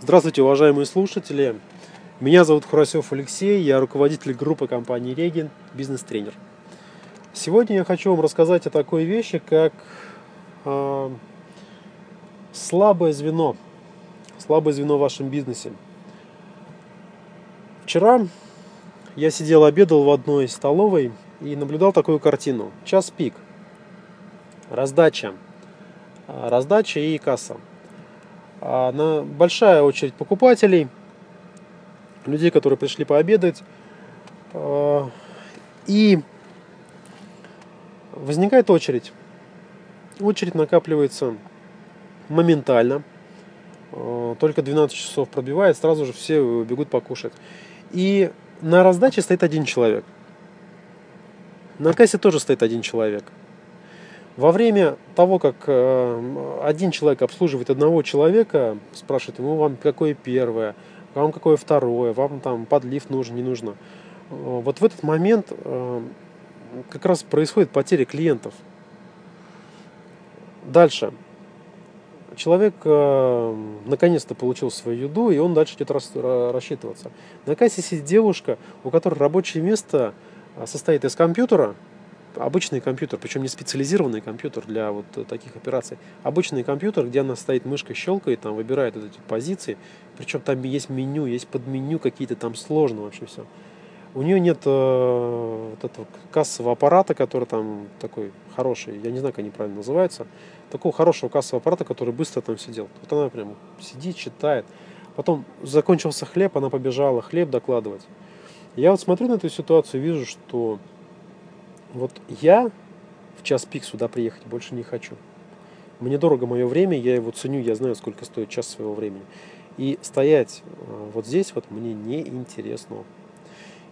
Здравствуйте, уважаемые слушатели. Меня зовут Хурасев Алексей, я руководитель группы компании Регин, бизнес-тренер. Сегодня я хочу вам рассказать о такой вещи, как э, слабое звено, слабое звено в вашем бизнесе. Вчера я сидел, обедал в одной столовой и наблюдал такую картину. Час пик, раздача, раздача и касса. А, на большая очередь покупателей, людей, которые пришли пообедать. А, и возникает очередь. Очередь накапливается моментально. А, только 12 часов пробивает, сразу же все бегут покушать. И на раздаче стоит один человек. На кассе тоже стоит один человек. Во время того, как э, один человек обслуживает одного человека, спрашивает ему, вам какое первое, вам какое второе, вам там подлив нужен, не нужно. Э, вот в этот момент э, как раз происходит потеря клиентов. Дальше. Человек наконец-то получил свою еду, и он дальше идет рассчитываться. На кассе сидит девушка, у которой рабочее место состоит из компьютера, обычный компьютер, причем не специализированный компьютер для вот таких операций. Обычный компьютер, где она стоит мышкой, щелкает, там выбирает вот эти позиции. Причем там есть меню, есть подменю какие-то, там сложно вообще все. У нее нет э, вот этого кассового аппарата, который там такой хороший, я не знаю, как они правильно называются, такого хорошего кассового аппарата, который быстро там сидел. Вот она прям сидит, читает. Потом закончился хлеб, она побежала хлеб докладывать. Я вот смотрю на эту ситуацию, вижу, что вот я в час пик сюда приехать больше не хочу. Мне дорого мое время, я его ценю, я знаю, сколько стоит час своего времени. И стоять э, вот здесь вот мне не интересно.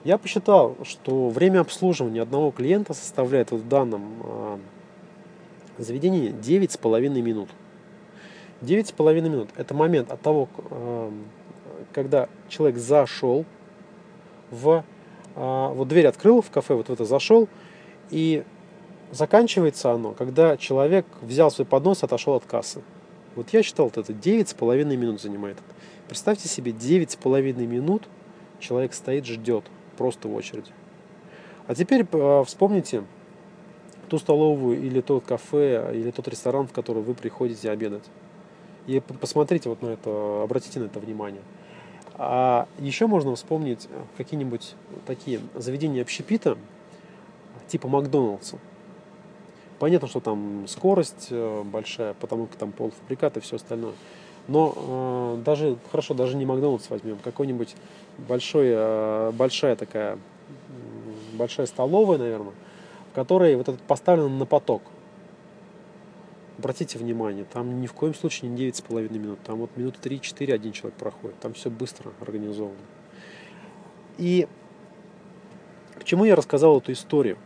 Я посчитал, что время обслуживания одного клиента составляет вот в данном э, заведении 9,5 минут. 9,5 минут – это момент от того, э, когда человек зашел в вот дверь открыл в кафе, вот в это зашел, и заканчивается оно, когда человек взял свой поднос и отошел от кассы. Вот я считал, вот это 9,5 минут занимает. Представьте себе, 9,5 минут человек стоит, ждет просто в очереди. А теперь э, вспомните ту столовую или тот кафе, или тот ресторан, в который вы приходите обедать. И посмотрите вот на это, обратите на это внимание. А еще можно вспомнить какие-нибудь такие заведения общепита, типа Макдоналдса. Понятно, что там скорость э, большая, потому как там полуфабрикат и все остальное. Но э, даже, хорошо, даже не Макдоналдс возьмем, какой-нибудь большой, э, большая такая, большая столовая, наверное, в которой вот этот поставлен на поток. Обратите внимание, там ни в коем случае не 9,5 минут, там вот минуты 3-4 один человек проходит, там все быстро организовано. И к чему я рассказал эту историю?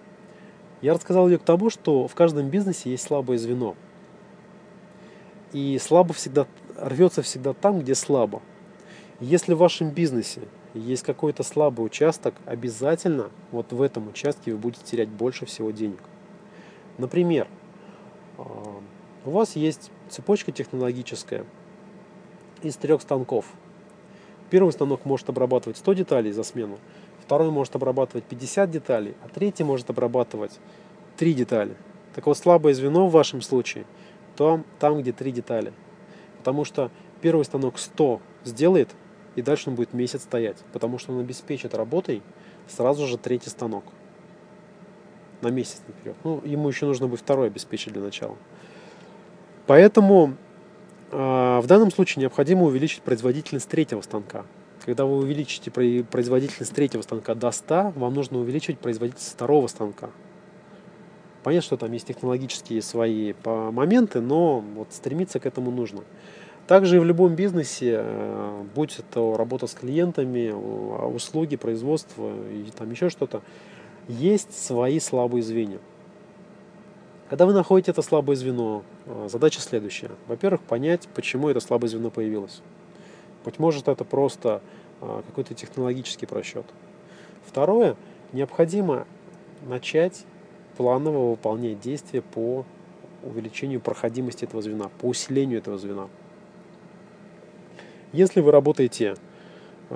Я рассказал ее к тому, что в каждом бизнесе есть слабое звено. И слабо всегда рвется всегда там, где слабо. Если в вашем бизнесе есть какой-то слабый участок, обязательно вот в этом участке вы будете терять больше всего денег. Например, а, у вас есть цепочка технологическая из трех станков. Первый станок может обрабатывать 100 деталей за смену, второй может обрабатывать 50 деталей, а третий может обрабатывать 3 детали. Так вот, слабое звено в вашем случае там, там где 3 детали. Потому что первый станок 100 сделает, и дальше он будет месяц стоять. Потому что он обеспечит работой сразу же третий станок. На месяц наперед. Ну, ему еще нужно будет второй обеспечить для начала. Поэтому э, в данном случае необходимо увеличить производительность третьего станка. Когда вы увеличите производительность третьего станка до 100, вам нужно увеличить производительность второго станка. Понятно, что там есть технологические свои моменты, но вот стремиться к этому нужно. Также и в любом бизнесе, э, будь это работа с клиентами, услуги, производство и там еще что-то, есть свои слабые звенья. Когда вы находите это слабое звено, э, задача следующая. Во-первых, понять, почему это слабое звено появилось. Быть может, это просто а, какой-то технологический просчет. Второе, необходимо начать планово выполнять действия по увеличению проходимости этого звена, по усилению этого звена. Если вы работаете э,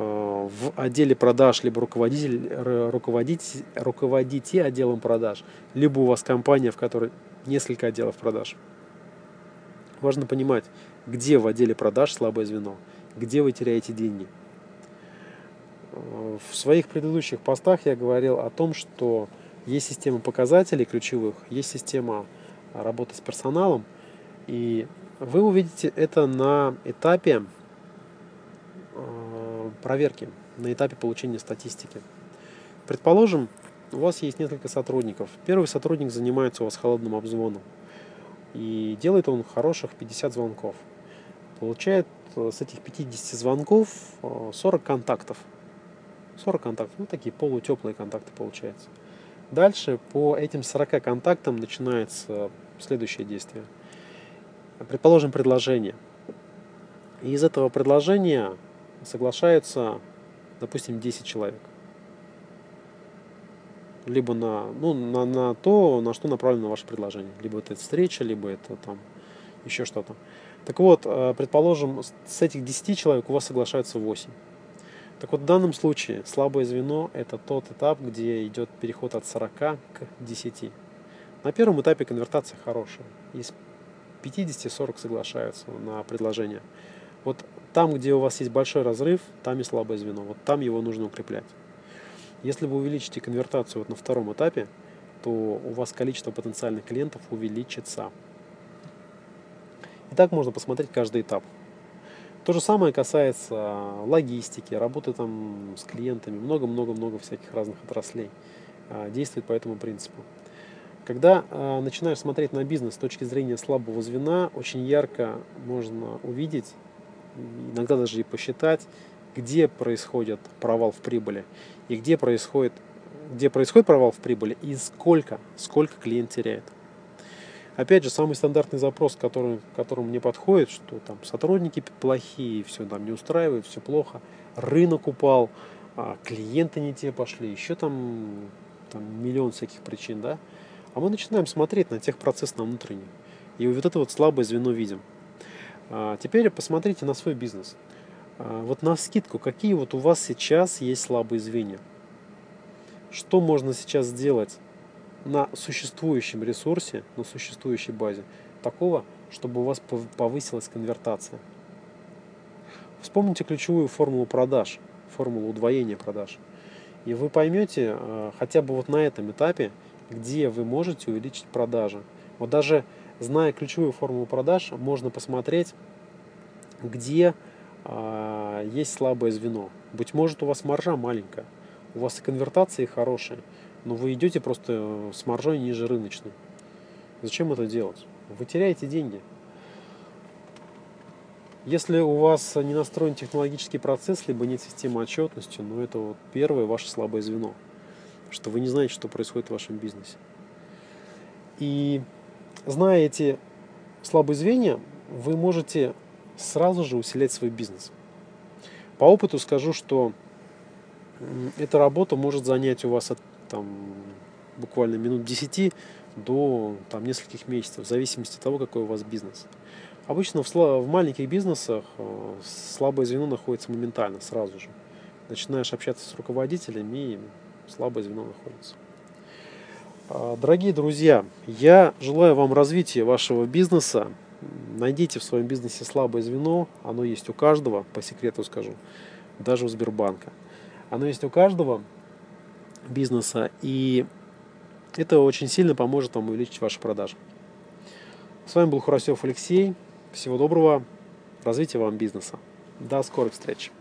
в отделе продаж, либо руководитель, руководите, руководите отделом продаж, либо у вас компания, в которой несколько отделов продаж, важно понимать, где в отделе продаж слабое звено, где вы теряете деньги. В своих предыдущих постах я говорил о том, что есть система показателей ключевых, есть система работы с персоналом, и вы увидите это на этапе э, проверки, на этапе получения статистики. Предположим, у вас есть несколько сотрудников. Первый сотрудник занимается у вас холодным обзвоном. И делает он хороших 50 звонков. Получает э, с этих 50 звонков 40 э, контактов. 40 контактов, ну такие полутеплые контакты получается. Дальше по этим 40 контактам начинается следующее действие. Предположим, предложение. И из этого предложения соглашается, допустим, 10 человек. Либо на, ну, на, на то, на что направлено ваше предложение. Либо это встреча, либо это там еще что-то. Так вот, э, предположим, с этих 10 человек у вас соглашаются 8. Так вот, в данном случае слабое звено – это тот этап, где идет переход от 40 к 10. На первом этапе конвертация хорошая. Из 50-40 соглашаются на предложение. Вот там, где у вас есть большой разрыв, там и слабое звено. Вот там его нужно укреплять. Если вы увеличите конвертацию вот на втором этапе, то у вас количество потенциальных клиентов увеличится. И так можно посмотреть каждый этап. То же самое касается логистики, работы там с клиентами, много-много-много всяких разных отраслей. А, действует по этому принципу. Когда э, начинаешь смотреть на бизнес с точки зрения слабого звена, очень ярко можно увидеть, иногда даже и посчитать, где происходит провал в прибыли и где происходит, где происходит провал в прибыли и сколько, сколько клиент теряет. Опять же, самый стандартный запрос, который, которому мне подходит, что там сотрудники плохие, все там не устраивает, все плохо, рынок упал, а клиенты не те пошли, еще там, там миллион всяких причин, да. А мы начинаем смотреть на техпроцесс на внутренний. И вот это вот слабое звено видим. А теперь посмотрите на свой бизнес. А вот на скидку, какие вот у вас сейчас есть слабые звенья? Что можно сейчас сделать на существующем ресурсе, на существующей базе, такого, чтобы у вас повысилась конвертация. Вспомните ключевую формулу продаж, формулу удвоения продаж. И вы поймете э, хотя бы вот на этом этапе, где вы можете увеличить продажи. Вот даже зная ключевую формулу продаж, можно посмотреть, где э, есть слабое звено. Быть может, у вас маржа маленькая, у вас и конвертации хорошие, но вы идете просто с маржой ниже рыночной. Зачем это делать? Вы теряете деньги. Если у вас не настроен технологический процесс, либо нет системы отчетности, ну это вот первое ваше слабое звено, что вы не знаете, что происходит в вашем бизнесе. И зная эти слабые звенья, вы можете сразу же усилять свой бизнес. По опыту скажу, что эта работа может занять у вас от там, буквально минут 10 до там, нескольких месяцев, в зависимости от того, какой у вас бизнес. Обычно в, в маленьких бизнесах э, слабое звено находится моментально, сразу же. Начинаешь общаться с руководителями, и слабое звено находится. А, дорогие друзья, я желаю вам развития вашего бизнеса. Найдите в своем бизнесе слабое звено, оно есть у каждого, по секрету скажу, даже у Сбербанка. Оно есть у каждого, бизнеса, и это очень сильно поможет вам увеличить ваши продажи. С вами был Хурасев Алексей. Всего доброго, развития вам бизнеса. До скорых встреч.